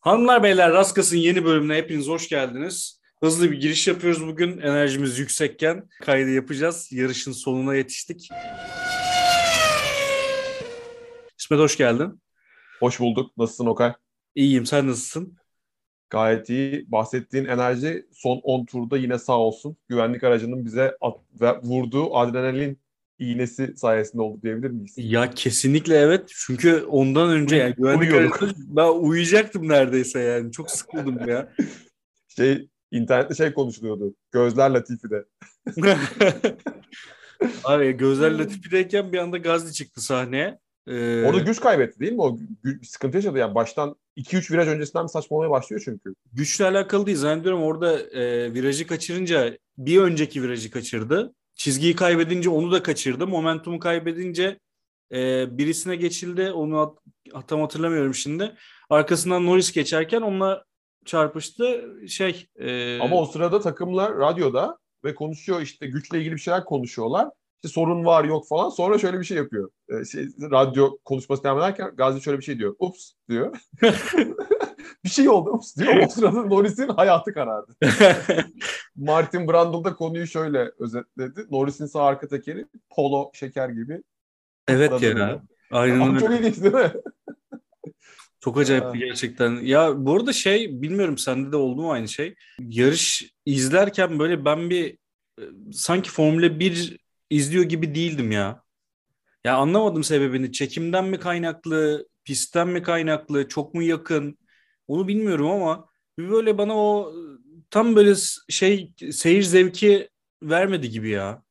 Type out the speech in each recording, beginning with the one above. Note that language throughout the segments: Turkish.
Hanımlar beyler Raskas'ın yeni bölümüne hepiniz hoş geldiniz. Hızlı bir giriş yapıyoruz bugün. Enerjimiz yüksekken kaydı yapacağız. Yarışın sonuna yetiştik. İsmet hoş geldin. Hoş bulduk. Nasılsın Okay? İyiyim. Sen nasılsın? Gayet iyi. Bahsettiğin enerji son 10 turda yine sağ olsun. Güvenlik aracının bize at, ve vurduğu adrenalin iğnesi sayesinde oldu diyebilir miyiz? Ya kesinlikle evet. Çünkü ondan önce yani güvenlik aracı ben uyuyacaktım neredeyse yani. Çok sıkıldım ya. Şey internette şey konuşuluyordu. Gözler Latifi'de. Abi Gözler Latifi'deyken bir anda Gazli çıktı sahneye. Ee... Orada güç kaybetti değil mi? O bir sıkıntı yaşadı yani baştan 2-3 viraj öncesinden bir saçmalamaya başlıyor çünkü. Güçle alakalı değil. Zannediyorum orada e, virajı kaçırınca bir önceki virajı kaçırdı. Çizgiyi kaybedince onu da kaçırdı. Momentumu kaybedince e, birisine geçildi. Onu at, tam hatırlamıyorum şimdi. Arkasından Norris geçerken onunla çarpıştı. Şey. E... Ama o sırada takımlar radyoda ve konuşuyor işte güçle ilgili bir şeyler konuşuyorlar. İşte sorun var yok falan. Sonra şöyle bir şey yapıyor. Ee, şey, radyo konuşması devam ederken Gazi şöyle bir şey diyor. Ups diyor. bir şey oldu ups diyor. O sırada Norris'in hayatı karardı. Martin Brundle da konuyu şöyle özetledi. Norris'in sağ arka tekeri polo şeker gibi. Evet ya. Aynen öyle. Çok ilginç değil mi? Çok acayip gerçekten. Ya bu arada şey bilmiyorum sende de oldu mu aynı şey. Yarış izlerken böyle ben bir e, sanki Formula 1 izliyor gibi değildim ya. Ya anlamadım sebebini. Çekimden mi kaynaklı, pistten mi kaynaklı, çok mu yakın? Onu bilmiyorum ama böyle bana o tam böyle şey seyir zevki vermedi gibi ya.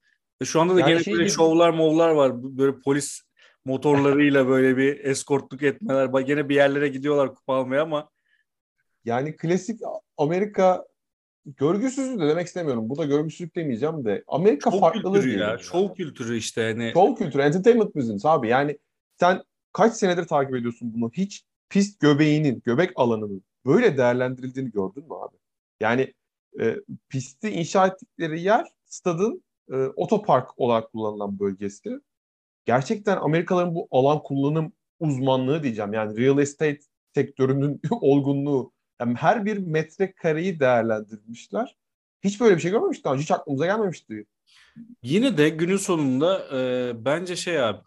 Şu anda da yani gene şey böyle gibi... şovlar movlar var. Böyle polis motorlarıyla böyle bir eskortluk etmeler. Gene bir yerlere gidiyorlar kupa almaya ama. Yani klasik Amerika görgüsüzlük de demek istemiyorum. Bu da görgüsüzlük demeyeceğim de. Amerika show farklılığı kültürü ya. Show kültürü işte yani. Show kültürü, entertainment business abi. Yani sen kaç senedir takip ediyorsun bunu? Hiç pist göbeğinin, göbek alanının böyle değerlendirildiğini gördün mü abi? Yani e, pisti inşa ettikleri yer stadın e, otopark olarak kullanılan bölgesi. Gerçekten Amerikalıların bu alan kullanım uzmanlığı diyeceğim. Yani real estate sektörünün olgunluğu. Yani her bir metrekareyi değerlendirmişler. Hiç böyle bir şey görmemiştik daha Hiç aklımıza gelmemişti. Yine de günün sonunda e, bence şey abi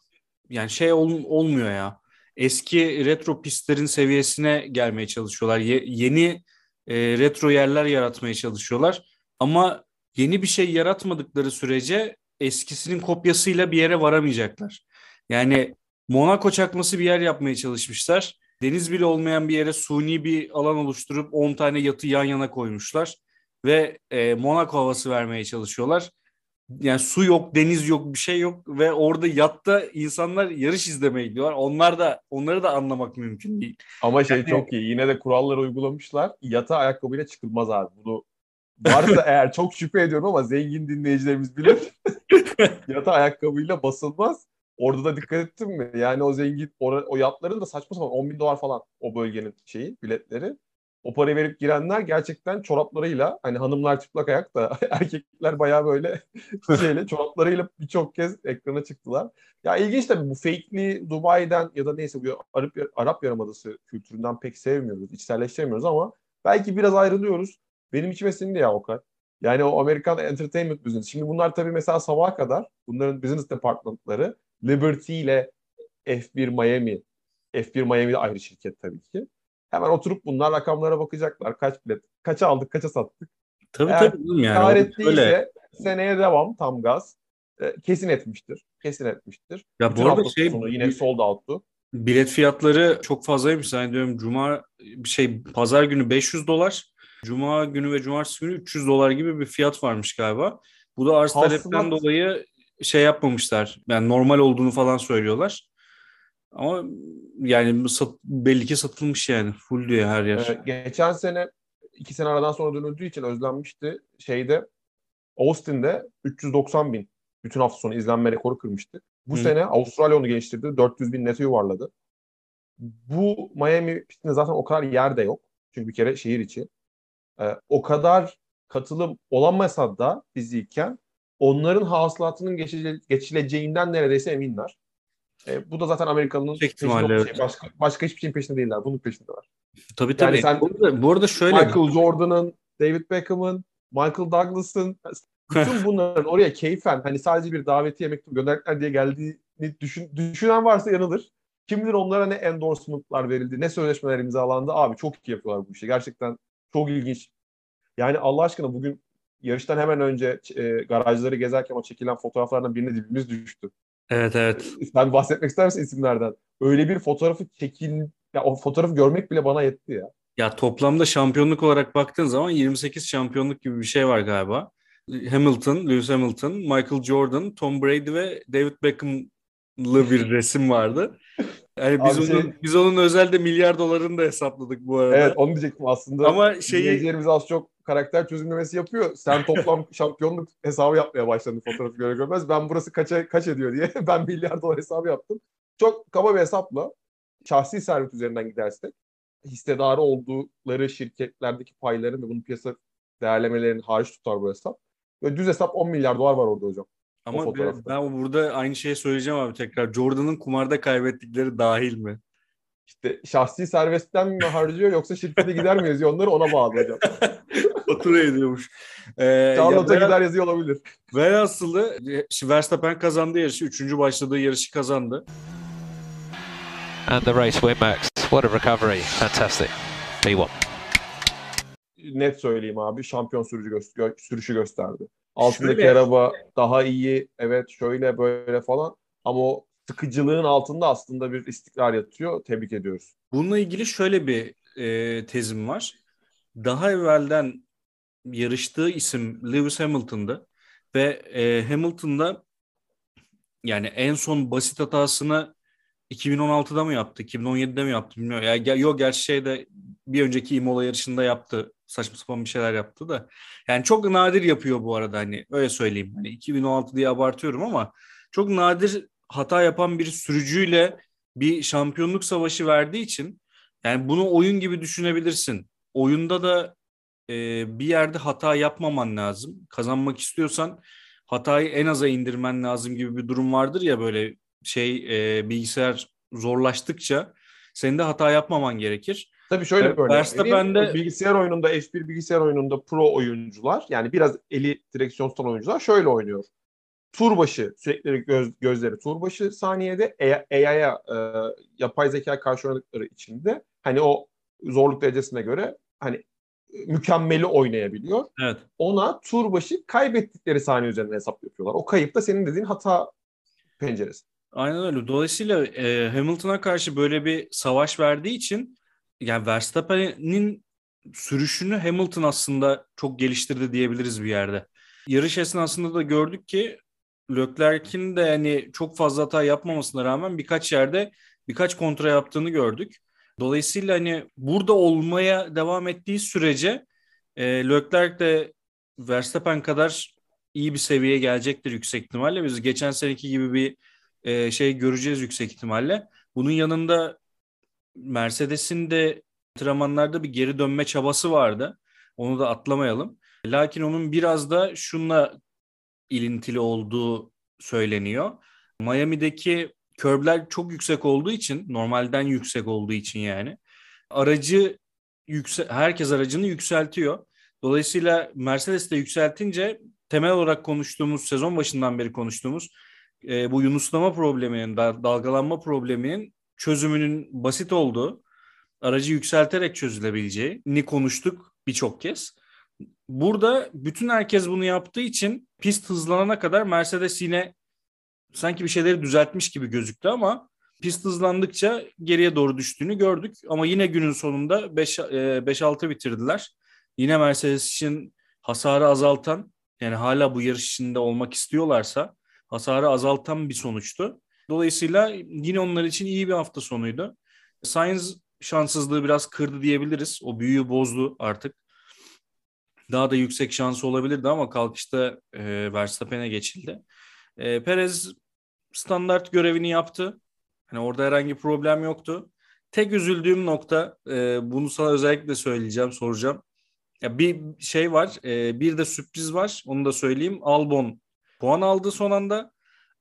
yani şey ol, olmuyor ya. Eski retro pistlerin seviyesine gelmeye çalışıyorlar. Ye, yeni e, retro yerler yaratmaya çalışıyorlar. Ama yeni bir şey yaratmadıkları sürece eskisinin kopyasıyla bir yere varamayacaklar. Yani Monaco çakması bir yer yapmaya çalışmışlar. Deniz bile olmayan bir yere suni bir alan oluşturup 10 tane yatı yan yana koymuşlar. Ve e, Monaco havası vermeye çalışıyorlar. Yani su yok, deniz yok, bir şey yok ve orada yatta insanlar yarış izlemeye gidiyorlar. Onlar da onları da anlamak mümkün değil. Ama şey yani, çok iyi. Yine de kuralları uygulamışlar. Yata ayakkabıyla çıkılmaz abi. Bunu varsa eğer çok şüphe ediyorum ama zengin dinleyicilerimiz bilir. yata ayakkabıyla basılmaz. Orada da dikkat ettin mi? Yani o zengin, o, o yatların da saçma sapan 10 bin dolar falan o bölgenin şeyi, biletleri. O parayı verip girenler gerçekten çoraplarıyla hani hanımlar çıplak ayak da erkekler bayağı böyle şeyle çoraplarıyla birçok kez ekrana çıktılar. Ya ilginç tabii bu fake'li Dubai'den ya da neyse bu Arap, Arap Yarımadası kültüründen pek sevmiyoruz, içselleştiremiyoruz ama belki biraz ayrılıyoruz. Benim içime sindi ya o kadar. Yani o Amerikan entertainment business. Şimdi bunlar tabii mesela sabaha kadar bunların business departmentları Liberty ile F1 Miami. F1 Miami de ayrı şirket tabii ki. Hemen oturup bunlar rakamlara bakacaklar. Kaç bilet, kaça aldık, kaça sattık. Tabii Eğer tabii. Yani, kar ettiyse seneye devam tam gaz. E, kesin etmiştir. Kesin etmiştir. Ya Bütün bu arada şey yine sold out'tu. Bilet fiyatları çok fazlaymış. Zannediyorum cuma şey pazar günü 500 dolar. Cuma günü ve cumartesi günü 300 dolar gibi bir fiyat varmış galiba. Bu da arz talepten dolayı şey yapmamışlar. Yani normal olduğunu falan söylüyorlar. Ama yani sat, belli ki satılmış yani. Full diyor her yer. Ee, geçen sene iki sene aradan sonra dönüldüğü için özlenmişti. Şeyde Austin'de 390 bin bütün hafta sonu izlenme rekoru kırmıştı. Bu Hı. sene Avustralya onu geliştirdi. 400 bin nete yuvarladı. Bu Miami pistinde zaten o kadar yer de yok. Çünkü bir kere şehir içi. Ee, o kadar katılım olamasa da fiziyken onların hasılatının geçile, geçileceğinden neredeyse eminler. E, bu da zaten Amerikalı'nın evet. şey. Başka, başka hiçbir şeyin peşinde değiller. Bunun peşindeler. Tabii tabii. Yani sen, bu, arada, bu arada şöyle. Michael Jordan'ın, David Beckham'ın, Michael Douglas'ın bütün bunların oraya keyfen hani sadece bir davetiye mektup gönderdikler diye geldiğini düşün, düşünen varsa yanılır. Kim bilir onlara ne endorsement'lar verildi, ne sözleşmeler imzalandı. Abi çok iyi yapıyorlar bu işi. Gerçekten çok ilginç. Yani Allah aşkına bugün yarıştan hemen önce e, garajları gezerken o çekilen fotoğraflardan birine dibimiz düştü. Evet evet. Sen bahsetmek ister misin isimlerden? Öyle bir fotoğrafı çekil... Ya o fotoğrafı görmek bile bana yetti ya. Ya toplamda şampiyonluk olarak baktığın zaman 28 şampiyonluk gibi bir şey var galiba. Hamilton, Lewis Hamilton, Michael Jordan, Tom Brady ve David Beckham'lı bir resim vardı. Yani biz Abi onun şey... biz onun özelde milyar dolarını da hesapladık bu arada. Evet, onu diyecektim aslında. Ama şeyi az çok karakter çözümlemesi yapıyor. Sen toplam şampiyonluk hesabı yapmaya başladın fotoğrafı göre görmez. Ben burası kaça kaç ediyor diye ben milyar dolar hesabı yaptım. Çok kaba bir hesapla şahsi servet üzerinden gidersek hissedarı oldukları şirketlerdeki payların ve bunun piyasa değerlemelerinin hariç tutar bu hesap. Ve düz hesap 10 milyar dolar var orada hocam. Ama ben, ben burada aynı şeyi söyleyeceğim abi tekrar. Jordan'ın kumarda kaybettikleri dahil mi? İşte şahsi servetten mi harcıyor yoksa şirkete gider mi yazıyor onları ona bağlı hocam. Fatura ediyormuş. Ee, Charlotte'a ya gider yazıyor olabilir. Velhasılı Verstappen kazandı yarışı. Üçüncü başladığı yarışı kazandı. And the race win Max. What a recovery. Fantastic. P1. Net söyleyeyim abi. Şampiyon sürücü gö- gö- sürüşü gösterdi. Altındaki şöyle, araba daha iyi. Evet şöyle böyle falan. Ama o sıkıcılığın altında aslında bir istikrar yatıyor. Tebrik ediyoruz. Bununla ilgili şöyle bir e, tezim var. Daha evvelden yarıştığı isim Lewis Hamilton'dı ve e, Hamilton'da yani en son basit hatasını 2016'da mı yaptı, 2017'de mi yaptı bilmiyorum. Ya yani, yok gerçi şeyde bir önceki Imola yarışında yaptı. Saçma sapan bir şeyler yaptı da. Yani çok nadir yapıyor bu arada hani öyle söyleyeyim. Hani 2016 diye abartıyorum ama çok nadir hata yapan bir sürücüyle bir şampiyonluk savaşı verdiği için yani bunu oyun gibi düşünebilirsin. Oyunda da e, bir yerde hata yapmaman lazım. Kazanmak istiyorsan hatayı en aza indirmen lazım gibi bir durum vardır ya böyle şey e, bilgisayar zorlaştıkça senin de hata yapmaman gerekir. Tabii şöyle bir örnek Bilgisayar oyununda, F1 bilgisayar oyununda pro oyuncular yani biraz eli direksiyon tutan oyuncular şöyle oynuyor. Tur başı sürekli göz, gözleri tur başı saniyede AI'ya e, yapay zeka karşı oynadıkları içinde hani o zorluk derecesine göre hani mükemmeli oynayabiliyor. Evet. Ona tur başı kaybettikleri saniye üzerinden hesap yapıyorlar. O kayıp da senin dediğin hata penceresi. Aynen öyle. Dolayısıyla e, Hamilton'a karşı böyle bir savaş verdiği için yani Verstappen'in sürüşünü Hamilton aslında çok geliştirdi diyebiliriz bir yerde. Yarış esnasında da gördük ki Leclerc'in de yani çok fazla hata yapmamasına rağmen birkaç yerde birkaç kontra yaptığını gördük. Dolayısıyla hani burada olmaya devam ettiği sürece e, Leclerc de Verstappen kadar iyi bir seviyeye gelecektir yüksek ihtimalle. Biz geçen seneki gibi bir e, şey göreceğiz yüksek ihtimalle. Bunun yanında Mercedes'in de antrenmanlarda bir geri dönme çabası vardı. Onu da atlamayalım. Lakin onun biraz da şunla ilintili olduğu söyleniyor. Miami'deki körbler çok yüksek olduğu için, normalden yüksek olduğu için yani aracı yükse herkes aracını yükseltiyor. Dolayısıyla Mercedes de yükseltince temel olarak konuştuğumuz sezon başından beri konuştuğumuz e, bu yunuslama probleminin, dalgalanma probleminin çözümünün basit olduğu, aracı yükselterek çözülebileceğini konuştuk birçok kez. Burada bütün herkes bunu yaptığı için pist hızlanana kadar Mercedes yine sanki bir şeyleri düzeltmiş gibi gözüktü ama pist hızlandıkça geriye doğru düştüğünü gördük. Ama yine günün sonunda 5-6 e, bitirdiler. Yine Mercedes için hasarı azaltan yani hala bu yarış içinde olmak istiyorlarsa hasarı azaltan bir sonuçtu. Dolayısıyla yine onlar için iyi bir hafta sonuydu. Sainz şanssızlığı biraz kırdı diyebiliriz. O büyüyü bozdu artık. Daha da yüksek şansı olabilirdi ama kalkışta e, Verstappen'e geçildi. E, Perez standart görevini yaptı. Hani orada herhangi bir problem yoktu. tek üzüldüğüm nokta e, bunu sana özellikle söyleyeceğim, soracağım. Ya bir şey var, e, bir de sürpriz var. Onu da söyleyeyim. Albon puan aldı son anda.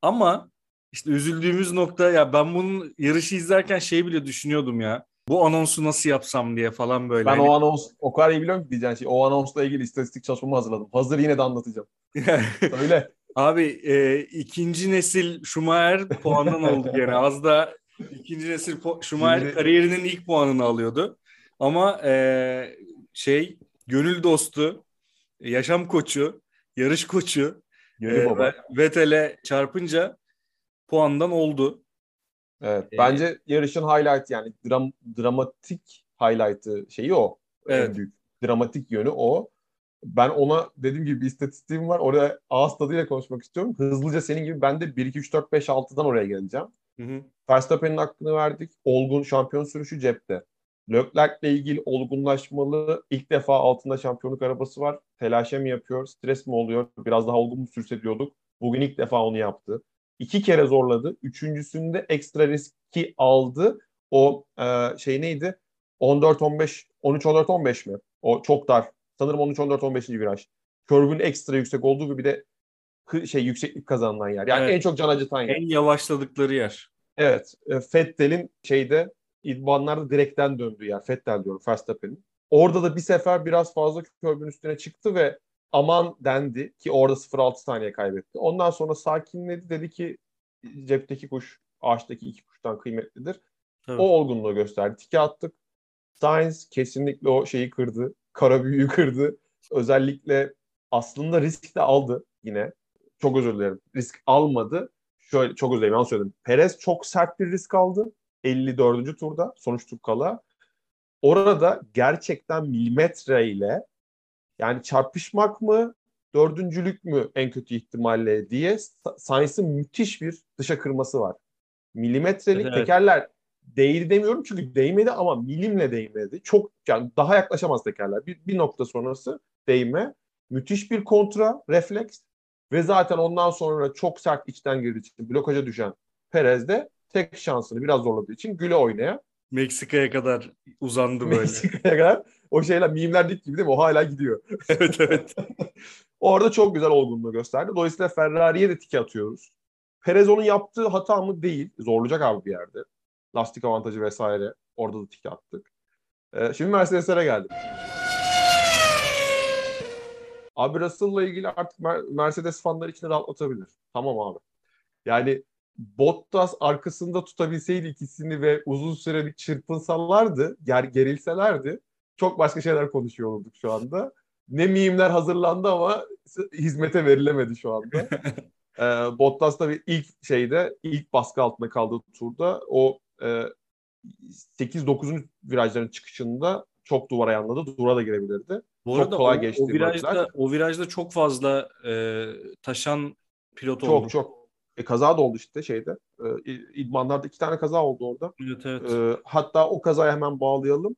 Ama işte üzüldüğümüz nokta ya ben bunun yarışı izlerken şey bile düşünüyordum ya. Bu anonsu nasıl yapsam diye falan böyle. Ben Hani- o anons o kadar iyi biliyorum ki diyeceğin şey. O anonsla ilgili istatistik çalışmamı hazırladım. Hazır yine de anlatacağım. Öyle. Abi e, ikinci nesil Schumacher puandan oldu gene. Az da ikinci nesil po- Schumacher Şimdi- kariyerinin ilk puanını alıyordu. Ama e, şey gönül dostu, yaşam koçu, yarış koçu Gönül e, baba. Vettel'e çarpınca puandan oldu. Evet. Ee, Bence yarışın highlight yani dram, dramatik highlight'ı şeyi o. Evet. En büyük. Dramatik yönü o. Ben ona dediğim gibi bir istatistiğim var. Oraya ağız tadıyla konuşmak istiyorum. Hızlıca senin gibi ben de 1, 2, 3, 4, 5, 6'dan oraya geleceğim. Hı hı. Verstappen'in hakkını verdik. Olgun şampiyon sürüşü cepte. Leclerc'le ilgili olgunlaşmalı. İlk defa altında şampiyonluk arabası var. Telaşa mı yapıyor? Stres mi oluyor? Biraz daha olgun mu sürse diyorduk. Bugün ilk defa onu yaptı. İki kere zorladı. Üçüncüsünde ekstra riski aldı. O e, şey neydi? 14-15, 13-14-15 mi? O çok dar. Sanırım 13-14-15. viraj. Curve'ün ekstra yüksek olduğu bir de şey yükseklik kazanılan yer. Yani Evet. en çok can acıtan yer. En yavaşladıkları yer. Evet. e, Vettel'in şeyde idmanlarda direkten döndüğü yer. Vettel diyorum Verstappen'in. Orada da bir sefer biraz fazla körbün üstüne çıktı ve aman dendi ki orada 0.6 saniye kaybetti. Ondan sonra sakinledi. Dedi ki cepteki kuş ağaçtaki iki kuştan kıymetlidir. Tabii. O olgunluğu gösterdi. Tike attık. Sainz kesinlikle o şeyi kırdı. Kara büyüyü kırdı. Özellikle aslında risk de aldı yine. Çok özür dilerim. Risk almadı. Şöyle çok özür dilerim yanlış söyledim. Perez çok sert bir risk aldı. 54. turda sonuç tur kala. Orada gerçekten milimetreyle yani çarpışmak mı dördüncülük mü en kötü ihtimalle diye Sa- Sainz'ın müthiş bir dışa kırması var. Milimetrelik Evet. tekerler değdi demiyorum çünkü değmedi ama milimle değmedi. Çok yani daha yaklaşamaz tekerler. Bir, bir nokta sonrası değme. Müthiş bir kontra, refleks ve zaten ondan sonra çok sert içten girdiği için blokaja düşen Perez de tek şansını biraz zorladığı için güle oynaya Meksika'ya kadar uzandı böyle. Meksika'ya kadar o şeyler mimlerdeki gibi değil mi? O hala gidiyor. evet evet. Orada çok güzel olgunluğu gösterdi. Dolayısıyla Ferrari'ye de tike atıyoruz. Perez onun yaptığı hata mı? Değil. Zorlayacak abi bir yerde. Lastik avantajı vesaire. Orada da tike attık. Ee, şimdi Mercedes'lere geldim. Abi Russell'la ilgili artık Mer- Mercedes fanları için rahatlatabilir. Tamam abi. Yani Bottas arkasında tutabilseydi ikisini ve uzun süre bir çırpınsalardı, ger gerilselerdi çok başka şeyler konuşuyor olurduk şu anda. Ne mimler hazırlandı ama hizmete verilemedi şu anda. ee, Bottas tabii ilk şeyde, ilk baskı altında kaldığı turda o e, 8-9. virajların çıkışında çok duvara yanladı. Duvara da girebilirdi. Bu Çok arada kolay o, geçti o virajda o virajda çok fazla e, taşan pilot Çok oldu. çok. E, kaza da oldu işte şeyde. E, idmanlarda iki tane kaza oldu orada. Evet evet. Ee, hatta o kazaya hemen bağlayalım.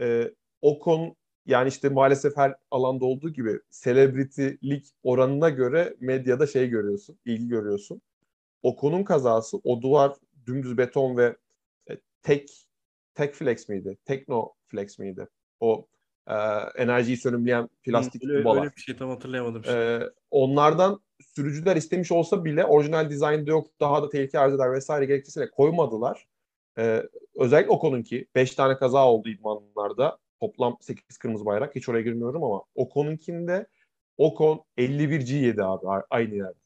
Ee, Ocon yani işte maalesef her alanda olduğu gibi celebrity'lik oranına göre medyada şey görüyorsun, ilgi görüyorsun. Ocon'un kazası o duvar dümdüz beton ve e, tek tek flex miydi? Tekno flex miydi? O e, enerjiyi sönümleyen plastik öyle, dubalar. öyle bir şey tam hatırlayamadım. şimdi. Ee, onlardan sürücüler istemiş olsa bile orijinal dizaynda yok daha da tehlike arz eder vesaire gerekçesiyle koymadılar. Ee, özellikle Ocon'unki 5 tane kaza oldu idmanlarda. Toplam 8 kırmızı bayrak. Hiç oraya girmiyorum ama Ocon'unkinde Ocon 51G yedi abi a- aynı yerde.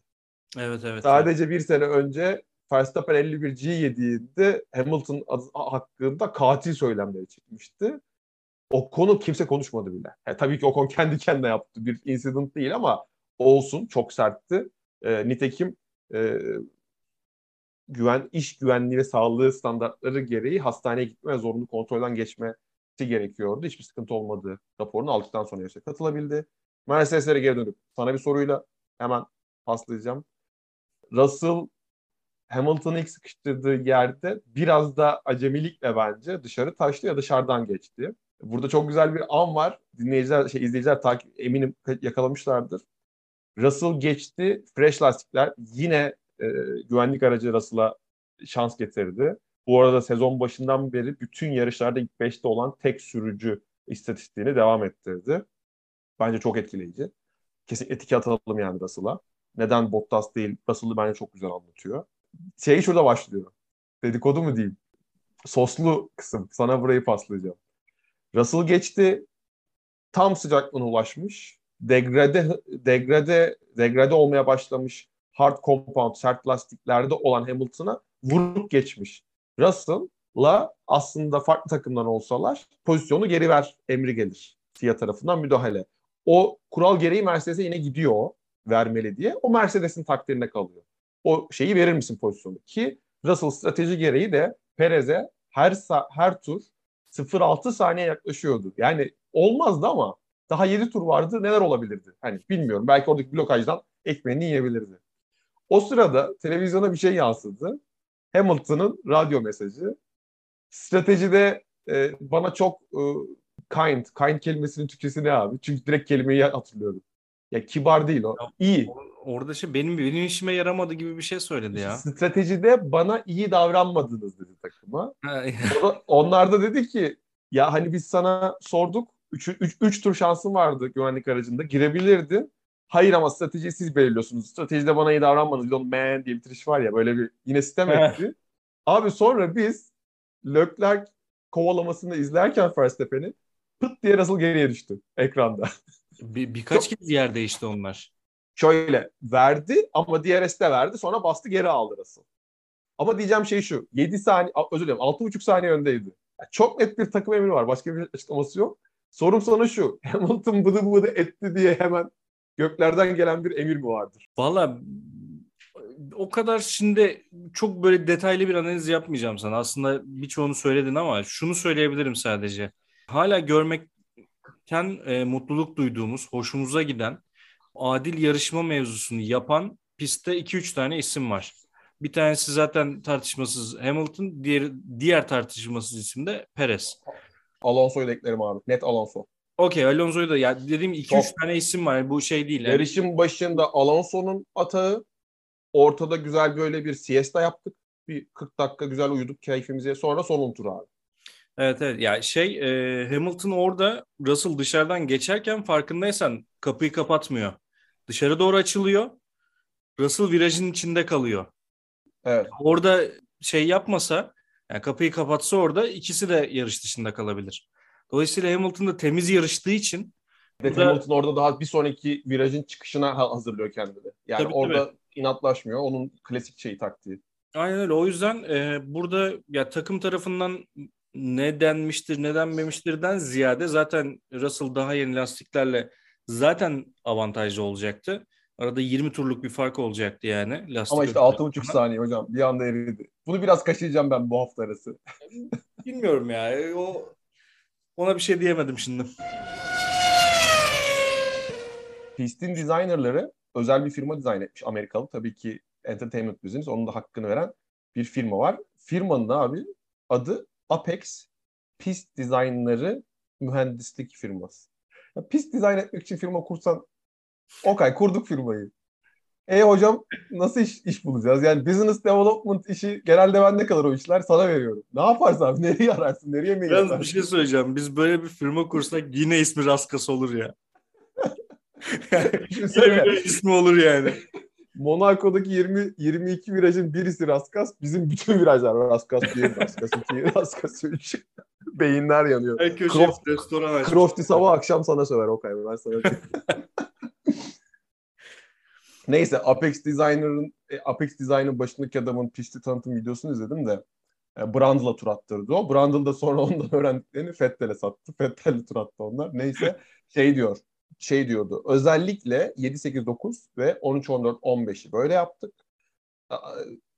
evet evet. Sadece bir sene önce Verstappen 51G yediğinde Hamilton hakkında katil söylemleri çıkmıştı. Ocon'u kimse konuşmadı bile. Yani tabii ki Ocon kendi kendine yaptı. Bir incident değil ama olsun çok sertti. Ee, nitekim e, güven iş güvenliği ve sağlığı standartları gereği hastaneye gitme ve zorunlu kontrolden geçmesi gerekiyordu. Hiçbir sıkıntı olmadığı raporunu aldıktan sonra yarışa katılabildi. Mercedes'lere geri dönüp sana bir soruyla hemen paslayacağım. Russell Hamilton'ı ilk sıkıştırdığı yerde biraz da acemilikle bence dışarı taştı ya dışarıdan geçti. Burada çok güzel bir an var. Dinleyiciler, şey, izleyiciler takip eminim yakalamışlardır. Russell geçti. Fresh lastikler yine e, güvenlik aracı Russell'a şans getirdi. Bu arada sezon başından beri bütün yarışlarda ilk 5'te olan tek sürücü istatistiğini devam ettirdi. Bence çok etkileyici. Kesinlikle tiki atalım yani Russell'a. Neden Bottas değil? Russell'ı bence çok güzel anlatıyor. Şey şurada başlıyor. Dedikodu mu diyeyim? Soslu kısım. Sana burayı paslayacağım. Russell geçti. Tam sıcaklığına ulaşmış. Degrade, degrade, degrade olmaya başlamış hard compound, sert lastiklerde olan Hamilton'a vurup geçmiş. Russell'la aslında farklı takımdan olsalar pozisyonu geri ver emri gelir. FIA tarafından müdahale. O kural gereği Mercedes'e yine gidiyor vermeli diye. O Mercedes'in takdirine kalıyor. O şeyi verir misin pozisyonu? Ki Russell strateji gereği de Perez'e her her tur 0.6 saniye yaklaşıyordu. Yani olmazdı ama daha 7 tur vardı neler olabilirdi? Hani bilmiyorum. Belki oradaki blokajdan ekmeğini yiyebilirdi. O sırada televizyona bir şey yansıdı. Hamilton'ın radyo mesajı. Stratejide e, bana çok e, kind, kind kelimesinin Türkçesi ne abi? Çünkü direkt kelimeyi hatırlıyorum. Ya kibar değil o. İyi. Orada şey benim benim işime yaramadı gibi bir şey söyledi ya. Stratejide bana iyi davranmadınız dedi takıma. onlar da dedi ki ya hani biz sana sorduk 3 tur şansın vardı güvenlik aracında girebilirdin. Hayır ama stratejiyi siz belirliyorsunuz. Stratejide bana iyi davranmadınız. Bir man diye bitiriş var ya böyle bir yine sistem etti. Abi sonra biz Leclerc kovalamasını izlerken Verstappen'i pıt diye Russell geriye düştü ekranda. Bir, birkaç Çok... kez yer değişti onlar. Şöyle verdi ama DRS'de verdi sonra bastı geri aldı Russell. Ama diyeceğim şey şu. 7 saniye özür dilerim 6,5 saniye öndeydi. Yani çok net bir takım emri var. Başka bir açıklaması yok. Sorum sana şu. Hamilton bıdı bıdı etti diye hemen göklerden gelen bir emir mi vardır? Valla o kadar şimdi çok böyle detaylı bir analiz yapmayacağım sana. Aslında birçoğunu söyledin ama şunu söyleyebilirim sadece. Hala görmekten e, mutluluk duyduğumuz, hoşumuza giden adil yarışma mevzusunu yapan pistte 2-3 tane isim var. Bir tanesi zaten tartışmasız Hamilton, diğer diğer tartışmasız isim de Perez. Alonso'yu da eklerim abi. Net Alonso. Okey Alonso'yu da ya dediğim 2-3 tane isim var. Bu şey değil. Yarışın yani. başında Alonso'nun atağı ortada güzel böyle bir siesta yaptık. Bir 40 dakika güzel uyuduk keyfimize. Sonra sonun turu abi. Evet evet ya şey e, Hamilton orada Russell dışarıdan geçerken farkındaysan kapıyı kapatmıyor. Dışarı doğru açılıyor. Russell virajın içinde kalıyor. Evet. Orada şey yapmasa yani kapıyı kapatsa orada ikisi de yarış dışında kalabilir. Dolayısıyla Hamilton da temiz yarıştığı için Evet, burada... Hamilton orada daha bir sonraki virajın çıkışına hazırlıyor kendini. Yani tabii, orada tabii. inatlaşmıyor. Onun klasik şeyi taktiği. Aynen öyle. O yüzden e, burada ya takım tarafından ne denmiştir, ne denmemiştirden ziyade zaten Russell daha yeni lastiklerle zaten avantajlı olacaktı. Arada 20 turluk bir fark olacaktı yani. Lastik Ama işte 6,5 saniye hocam. Bir anda eridi. Bunu biraz kaşıyacağım ben bu hafta arası. Bilmiyorum ya. O ona bir şey diyemedim şimdi. Pistin designerları özel bir firma dizayn etmiş Amerikalı. Tabii ki Entertainment Business onun da hakkını veren bir firma var. Firmanın abi adı Apex Pist Designları Mühendislik Firması. Ya, pist dizayn etmek için firma kursan Okay kurduk firmayı. E hocam nasıl iş, iş bulacağız? Yani business development işi genelde bende kalır o işler sana veriyorum. Ne yaparsın abi? Nereye ararsın? Nereye mi Yalnız bir şey söyleyeceğim. Biz böyle bir firma kursak yine ismi Raskas olur ya. yine bir ismi olur yani. Monaco'daki 20 22 virajın birisi Raskas. Bizim bütün virajlar Raskas 1, Raskas 2, Raskas 3. Beyinler yanıyor. Her köşe Croft, restoran açmış. Crofty sabah akşam sana söver o kaybı. Ben sana Neyse Apex Designer'ın e, Apex Design'ın başındaki adamın pişti tanıtım videosunu izledim de e, Brandl'a tur attırdı o. Brandl da sonra ondan öğrendiklerini Fettel'e sattı. Fettel'le tur attı onlar. Neyse şey diyor. Şey diyordu. Özellikle 7 8 9 ve 13 14 15'i böyle yaptık.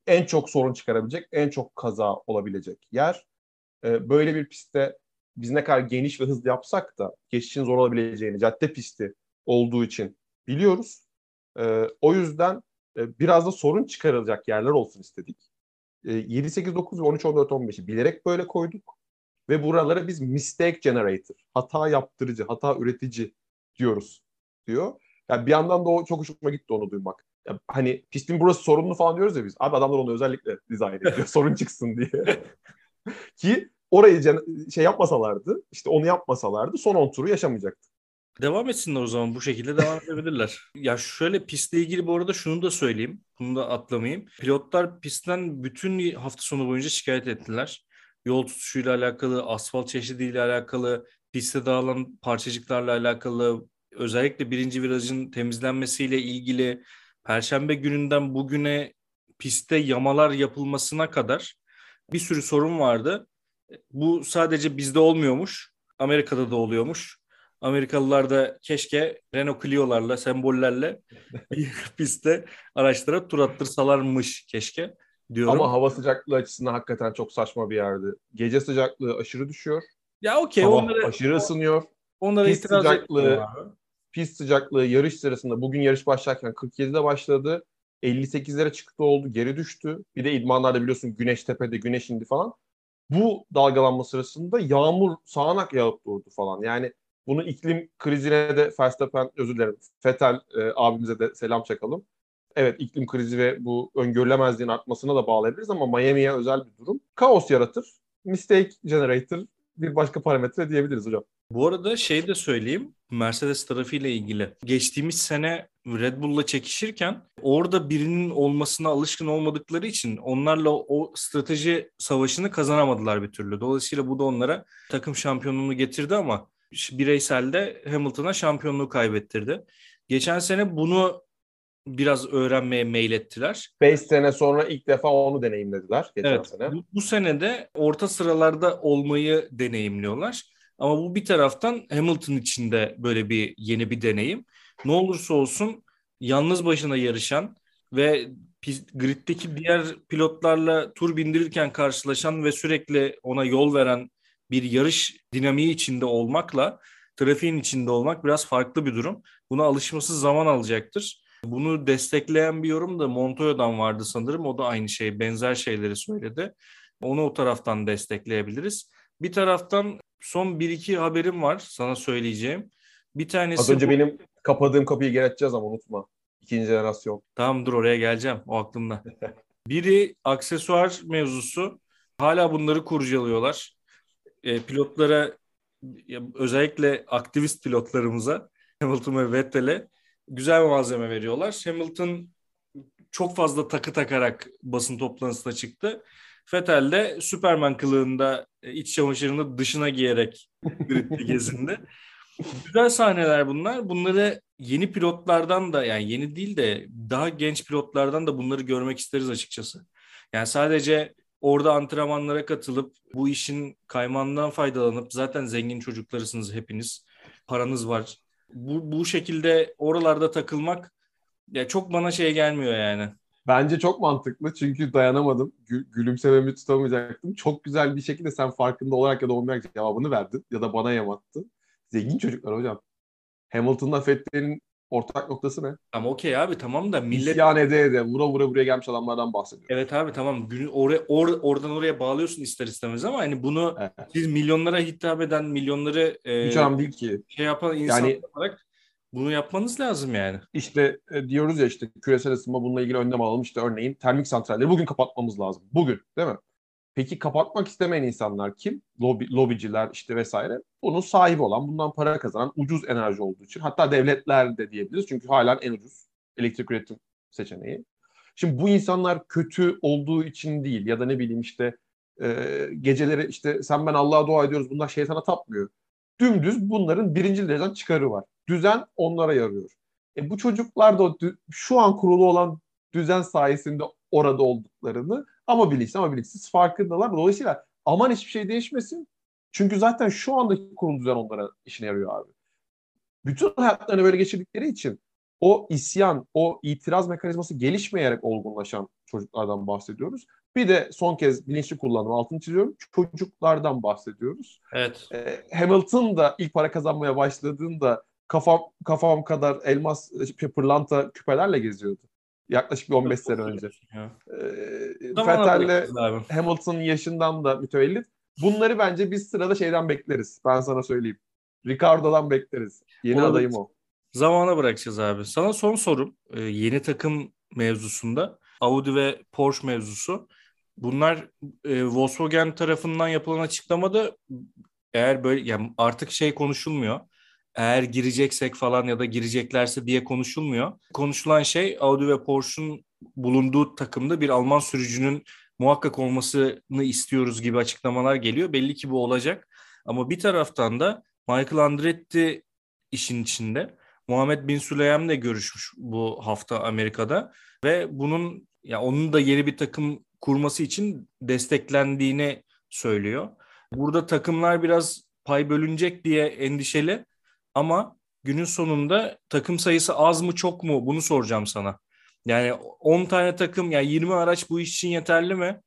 En çok sorun çıkarabilecek, en çok kaza olabilecek yer. E, böyle bir pistte biz ne kadar geniş ve hızlı yapsak da geçişin zor olabileceğini, cadde pisti olduğu için biliyoruz. E, o yüzden e, biraz da sorun çıkarılacak yerler olsun istedik. E, 7, 8, 9 ve 13, 14, 15'i bilerek böyle koyduk. Ve buralara biz mistake generator, hata yaptırıcı, hata üretici diyoruz diyor. Yani bir yandan da o çok hoşuma gitti onu duymak. Ya, hani pistin burası sorunlu falan diyoruz ya biz. Abi adamlar onu özellikle dizayn ediyor. sorun çıksın diye. Ki orayı şey yapmasalardı, işte onu yapmasalardı son 10 turu yaşamayacaktı. Devam etsinler o zaman bu şekilde devam edebilirler. Ya şöyle pistle ilgili bu arada şunu da söyleyeyim. Bunu da atlamayayım. Pilotlar pistten bütün hafta sonu boyunca şikayet ettiler. Yol tutuşuyla alakalı, asfalt çeşidiyle alakalı, pistte dağılan parçacıklarla alakalı, özellikle birinci virajın temizlenmesiyle ilgili Perşembe gününden bugüne pistte yamalar yapılmasına kadar bir sürü sorun vardı. Bu sadece bizde olmuyormuş. Amerika'da da oluyormuş. Amerikalılar da keşke Renault Clio'larla, sembollerle pistte araçlara tur attırsalarmış keşke diyorum. Ama hava sıcaklığı açısından hakikaten çok saçma bir yerdi. Gece sıcaklığı aşırı düşüyor. Ya okey. Aşırı ısınıyor. Onlara pist itiraz sıcaklığı, pist sıcaklığı yarış sırasında bugün yarış başlarken 47'de başladı. 58'lere çıktı oldu. Geri düştü. Bir de idmanlarda biliyorsun güneş tepede güneş indi falan. Bu dalgalanma sırasında yağmur sağanak yağıp durdu falan. Yani bunu iklim krizine de Verstappen özür dilerim Fetel e, abimize de selam çakalım. Evet iklim krizi ve bu öngörülemezliğin artmasına da bağlayabiliriz ama Miami'ye özel bir durum. Kaos yaratır. Mistake generator bir başka parametre diyebiliriz hocam. Bu arada şey de söyleyeyim. Mercedes tarafıyla ilgili. Geçtiğimiz sene Red Bull'la çekişirken orada birinin olmasına alışkın olmadıkları için onlarla o strateji savaşını kazanamadılar bir türlü. Dolayısıyla bu da onlara takım şampiyonluğunu getirdi ama bireyselde Hamilton'a şampiyonluğu kaybettirdi. Geçen sene bunu biraz öğrenmeye meylettiler. 5 sene sonra ilk defa onu deneyimlediler geçen evet, sene. Bu, bu sene de orta sıralarda olmayı deneyimliyorlar. Ama bu bir taraftan Hamilton için de böyle bir yeni bir deneyim. Ne olursa olsun yalnız başına yarışan ve griddeki diğer pilotlarla tur bindirirken karşılaşan ve sürekli ona yol veren bir yarış dinamiği içinde olmakla trafiğin içinde olmak biraz farklı bir durum. Buna alışması zaman alacaktır. Bunu destekleyen bir yorum da Montoya'dan vardı sanırım. O da aynı şey, benzer şeyleri söyledi. Onu o taraftan destekleyebiliriz. Bir taraftan son bir iki haberim var sana söyleyeceğim. Bir tanesi... Az önce bu... benim kapadığım kapıyı geri açacağız ama unutma. İkinci jenerasyon. Tamam dur oraya geleceğim. O aklımda. Biri aksesuar mevzusu. Hala bunları kurcalıyorlar. E, pilotlara özellikle aktivist pilotlarımıza Hamilton ve Vettel'e güzel bir malzeme veriyorlar. Hamilton çok fazla takı takarak basın toplantısına çıktı. Vettel de Superman kılığında e, iç çamaşırını dışına giyerek gezindi. Güzel sahneler bunlar. Bunları yeni pilotlardan da yani yeni değil de daha genç pilotlardan da bunları görmek isteriz açıkçası. Yani sadece orada antrenmanlara katılıp bu işin kaymağından faydalanıp zaten zengin çocuklarısınız hepiniz. Paranız var. Bu, bu şekilde oralarda takılmak ya çok bana şey gelmiyor yani. Bence çok mantıklı çünkü dayanamadım. Gül, gülümsememi tutamayacaktım. Çok güzel bir şekilde sen farkında olarak ya da olmayarak cevabını verdin ya da bana yamattın. Zengin çocuklar hocam. Hamilton'la Fettel'in ortak noktası ne? Ama okey abi tamam da millet... İsyan ede ede vura vura buraya gelmiş adamlardan bahsediyor. Evet abi tamam. Gün, oraya, or, oradan oraya bağlıyorsun ister istemez ama hani bunu evet. siz milyonlara hitap eden milyonları e, Hiç önemli değil ki. şey yapan insan yani, olarak bunu yapmanız lazım yani. İşte e, diyoruz ya işte küresel ısınma bununla ilgili önlem alalım. İşte örneğin termik santralleri bugün kapatmamız lazım. Bugün değil mi? Peki kapatmak istemeyen insanlar kim? Lobi, lobiciler işte vesaire. Bunun sahibi olan, bundan para kazanan ucuz enerji olduğu için. Hatta devletler de diyebiliriz. Çünkü halen en ucuz elektrik üretim seçeneği. Şimdi bu insanlar kötü olduğu için değil ya da ne bileyim işte e, geceleri işte sen ben Allah'a dua ediyoruz bunlar şeytana tapmıyor. Dümdüz bunların birinci dereceden çıkarı var. Düzen onlara yarıyor. E, bu çocuklar da şu an kurulu olan düzen sayesinde orada olduklarını ama bilinçli ama bilinçsiz farkındalar. Dolayısıyla aman hiçbir şey değişmesin. Çünkü zaten şu andaki kurulu düzen onlara işine yarıyor abi. Bütün hayatlarını böyle geçirdikleri için o isyan, o itiraz mekanizması gelişmeyerek olgunlaşan çocuklardan bahsediyoruz. Bir de son kez bilinçli kullanım altını çiziyorum. Çocuklardan bahsediyoruz. Evet. Ee, Hamilton da ilk para kazanmaya başladığında kafam kafam kadar elmas pırlanta küpelerle geziyordu. Yaklaşık bir 15 sene önce. Ee, Vettel'le Hamilton yaşından da mütevellit. Bunları bence biz sırada şeyden bekleriz. Ben sana söyleyeyim. Ricardo'dan bekleriz. Yeni Olabilir. adayım o. Zamana bırakacağız abi. Sana son sorum. Ee, yeni takım mevzusunda. Audi ve Porsche mevzusu. Bunlar e, Volkswagen tarafından yapılan açıklamada eğer böyle yani artık şey konuşulmuyor. Eğer gireceksek falan ya da gireceklerse diye konuşulmuyor. Konuşulan şey Audi ve Porsche'un bulunduğu takımda bir Alman sürücünün muhakkak olmasını istiyoruz gibi açıklamalar geliyor. Belli ki bu olacak. Ama bir taraftan da Michael Andretti işin içinde. Muhammed Bin Süleyman de görüşmüş bu hafta Amerika'da ve bunun ya onun da yeni bir takım kurması için desteklendiğini söylüyor. Burada takımlar biraz pay bölünecek diye endişeli ama günün sonunda takım sayısı az mı çok mu bunu soracağım sana. Yani 10 tane takım yani 20 araç bu iş için yeterli mi?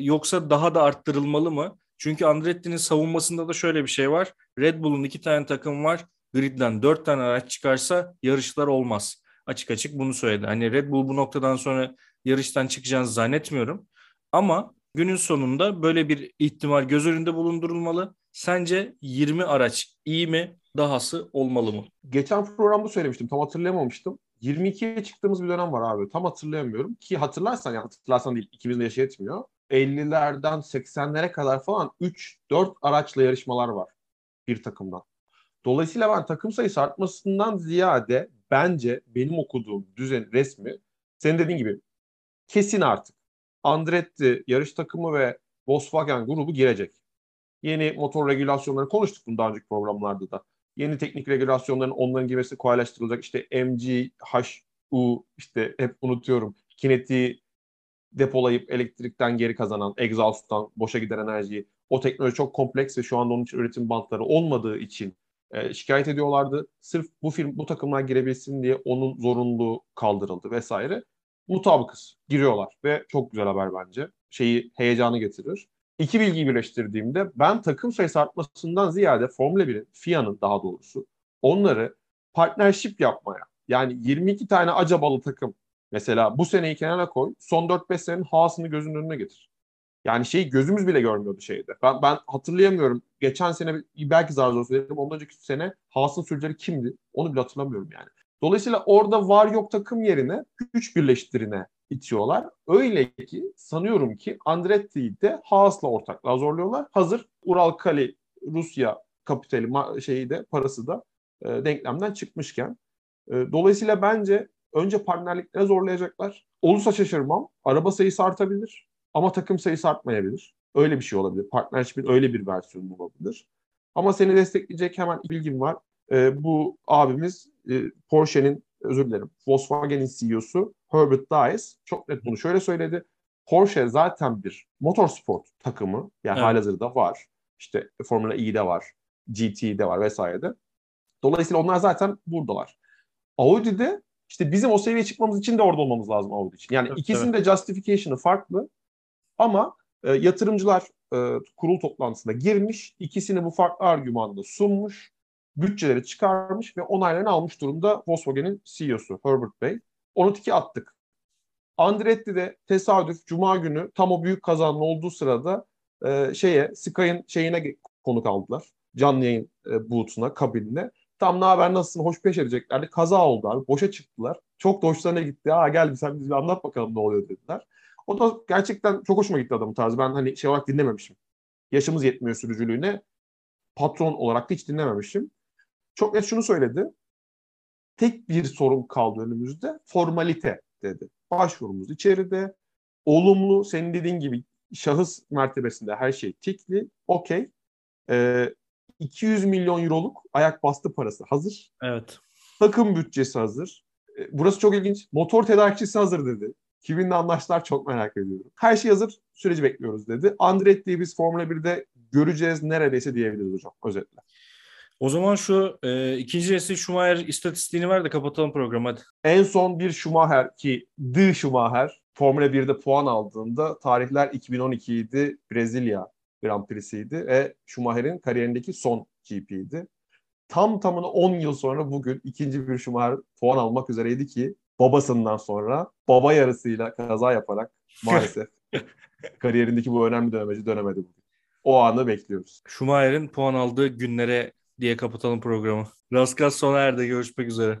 Yoksa daha da arttırılmalı mı? Çünkü Andretti'nin savunmasında da şöyle bir şey var. Red Bull'un iki tane takım var. Grid'den dört tane araç çıkarsa yarışlar olmaz. Açık açık bunu söyledi. Hani Red Bull bu noktadan sonra yarıştan çıkacağını zannetmiyorum. Ama günün sonunda böyle bir ihtimal göz önünde bulundurulmalı. Sence 20 araç iyi mi, dahası olmalı mı? Geçen programda söylemiştim. Tam hatırlayamamıştım. 22'ye çıktığımız bir dönem var abi. Tam hatırlayamıyorum. Ki hatırlarsan yani hatırlarsan değil ikimizin yaşı yetmiyor. 50'lerden 80'lere kadar falan 3-4 araçla yarışmalar var bir takımdan. Dolayısıyla ben takım sayısı artmasından ziyade bence benim okuduğum düzen resmi senin dediğin gibi kesin artık Andretti yarış takımı ve Volkswagen grubu girecek. Yeni motor regülasyonları konuştuk bunu daha önceki programlarda da. Yeni teknik regülasyonların onların girmesi kolaylaştırılacak. İşte MG, HU işte hep unutuyorum. Kinetiği depolayıp elektrikten geri kazanan, egzasttan boşa giden enerjiyi. O teknoloji çok kompleks ve şu anda onun için üretim bantları olmadığı için e, şikayet ediyorlardı. Sırf bu film bu takımlar girebilsin diye onun zorunluluğu kaldırıldı vesaire. Mutabıkız. Giriyorlar ve çok güzel haber bence. Şeyi heyecanı getirir. İki bilgiyi birleştirdiğimde ben takım sayısı artmasından ziyade Formula 1'in, FIA'nın daha doğrusu onları partnership yapmaya yani 22 tane acabalı takım mesela bu seneyi kenara koy son 4-5 senenin Haas'ını gözünün önüne getir. Yani şey gözümüz bile görmüyordu şeyde. Ben, ben hatırlayamıyorum. Geçen sene belki zar zor söyledim. Ondan önceki sene Haas'ın sürücüleri kimdi? Onu bile hatırlamıyorum yani. Dolayısıyla orada var yok takım yerine güç birleştirine itiyorlar. Öyle ki sanıyorum ki Andretti'yi de Haas'la ortaklığa zorluyorlar. Hazır Ural Kali Rusya kapitali şeyi de parası da e, denklemden çıkmışken. E, dolayısıyla bence önce partnerliklere zorlayacaklar. Olursa şaşırmam. Araba sayısı artabilir ama takım sayısı artmayabilir. Öyle bir şey olabilir. Partnership'in öyle bir versiyonu olabilir. Ama seni destekleyecek hemen bilgim var. E, bu abimiz e, Porsche'nin özür dilerim Volkswagen'in CEO'su Herbert Diess çok net bunu şöyle söyledi. Porsche zaten bir motorsport takımı yani evet. halihazırda var. İşte Formula E'de var, GT'de var vesairede. Dolayısıyla onlar zaten buradalar. Audi'de işte bizim o seviyeye çıkmamız için de orada olmamız lazım Audi için. Yani evet, ikisinin evet. de justification'ı farklı ama e, yatırımcılar e, kurul toplantısına girmiş. ikisini bu farklı argümanda sunmuş. Bütçeleri çıkarmış ve onaylarını almış durumda Volkswagen'in CEO'su Herbert Bey. Onu tiki attık. Andretti de tesadüf Cuma günü tam o büyük kazanın olduğu sırada e, şeye Sky'ın şeyine konuk aldılar. Canlı yayın e, boot'una, kabinine. Tam ne haber nasılsın, hoş peş edeceklerdi. Kaza oldu abi. Boşa çıktılar. Çok da hoşlarına gitti. Ha gel sen bize anlat bakalım ne oluyor dediler. O da gerçekten çok hoşuma gitti adamın tarzı. Ben hani şey olarak dinlememişim. Yaşımız yetmiyor sürücülüğüne. Patron olarak da hiç dinlememişim. Çok net şunu söyledi. Tek bir sorun kaldı önümüzde. Formalite dedi. Başvurumuz içeride. Olumlu, senin dediğin gibi şahıs mertebesinde her şey tikli. Okey. Ee, 200 milyon euroluk ayak bastı parası hazır. Evet. Takım bütçesi hazır. Ee, burası çok ilginç. Motor tedarikçisi hazır dedi. Kiminle anlaştılar çok merak ediyorum. Her şey hazır. Süreci bekliyoruz dedi. Andretti'yi biz Formula 1'de göreceğiz neredeyse diyebiliriz hocam özetle. O zaman şu e, ikinci nesil Schumacher istatistiğini ver de kapatalım programı hadi. En son bir Schumacher ki The Schumacher Formula 1'de puan aldığında tarihler 2012 idi. Brezilya Grand Prix'siydi ve Schumacher'in kariyerindeki son GP'ydi. Tam tamına 10 yıl sonra bugün ikinci bir Schumacher puan almak üzereydi ki babasından sonra baba yarısıyla kaza yaparak maalesef kariyerindeki bu önemli dönemeci dönemedi bugün. O anı bekliyoruz. Schumacher'in puan aldığı günlere diye kapatalım programı. Raskas sona erdi. Görüşmek üzere.